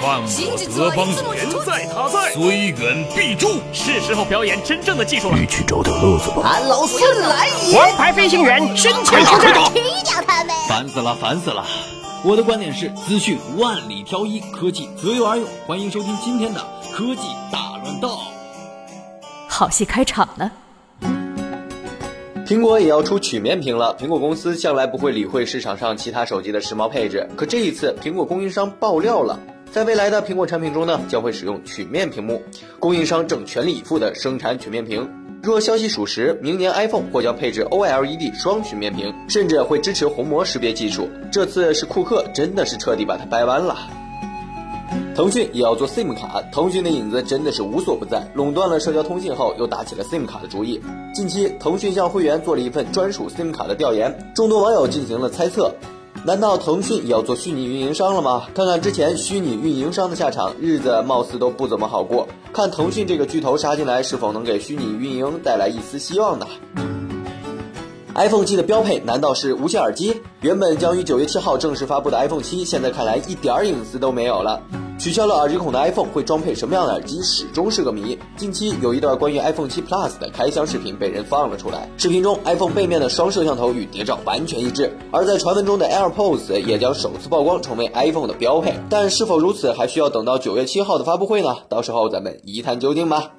犯我德邦人在他在，虽远必诛。是时候表演真正的技术了。一起找点乐子吧。俺老孙来也！王牌飞行员身前出战，踢掉他们！烦死了，烦死了！我的观点是：资讯万里挑一，科技择优而用。欢迎收听今天的科技大乱斗。好戏开场了。苹果也要出曲面屏了。苹果公司向来不会理会市场上其他手机的时髦配置，可这一次，苹果供应商爆料了，在未来的苹果产品中呢，将会使用曲面屏幕。供应商正全力以赴地生产曲面屏。若消息属实，明年 iPhone 或将配置 OLED 双曲面屏，甚至会支持虹膜识别技术。这次是库克真的是彻底把它掰弯了。腾讯也要做 SIM 卡，腾讯的影子真的是无所不在。垄断了社交通信后，又打起了 SIM 卡的主意。近期，腾讯向会员做了一份专属 SIM 卡的调研，众多网友进行了猜测：难道腾讯也要做虚拟运营商了吗？看看之前虚拟运营商的下场，日子貌似都不怎么好过。看腾讯这个巨头杀进来，是否能给虚拟运营带来一丝希望呢？iPhone 七的标配难道是无线耳机？原本将于九月七号正式发布的 iPhone 七，现在看来一点儿隐私都没有了。取消了耳机孔的 iPhone 会装配什么样的耳机，始终是个谜。近期有一段关于 iPhone 7 Plus 的开箱视频被人放了出来，视频中 iPhone 背面的双摄像头与谍照完全一致，而在传闻中的 AirPods 也将首次曝光，成为 iPhone 的标配。但是否如此，还需要等到九月七号的发布会呢？到时候咱们一探究竟吧。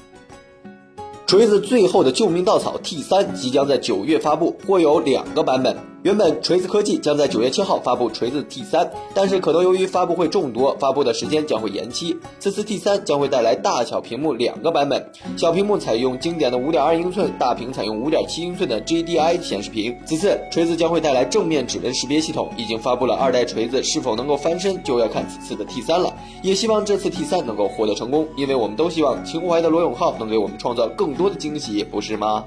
锤子最后的救命稻草 T 三即将在九月发布，会有两个版本。原本锤子科技将在九月七号发布锤子 T 三，但是可能由于发布会众多，发布的时间将会延期。此次 T 三将会带来大小屏幕两个版本，小屏幕采用经典的五点二英寸，大屏采用五点七英寸的 GDI 显示屏。此次锤子将会带来正面指纹识别系统，已经发布了二代锤子是否能够翻身，就要看此次的 T 三了。也希望这次 T 三能够获得成功，因为我们都希望情怀的罗永浩能给我们创造更多的惊喜，不是吗？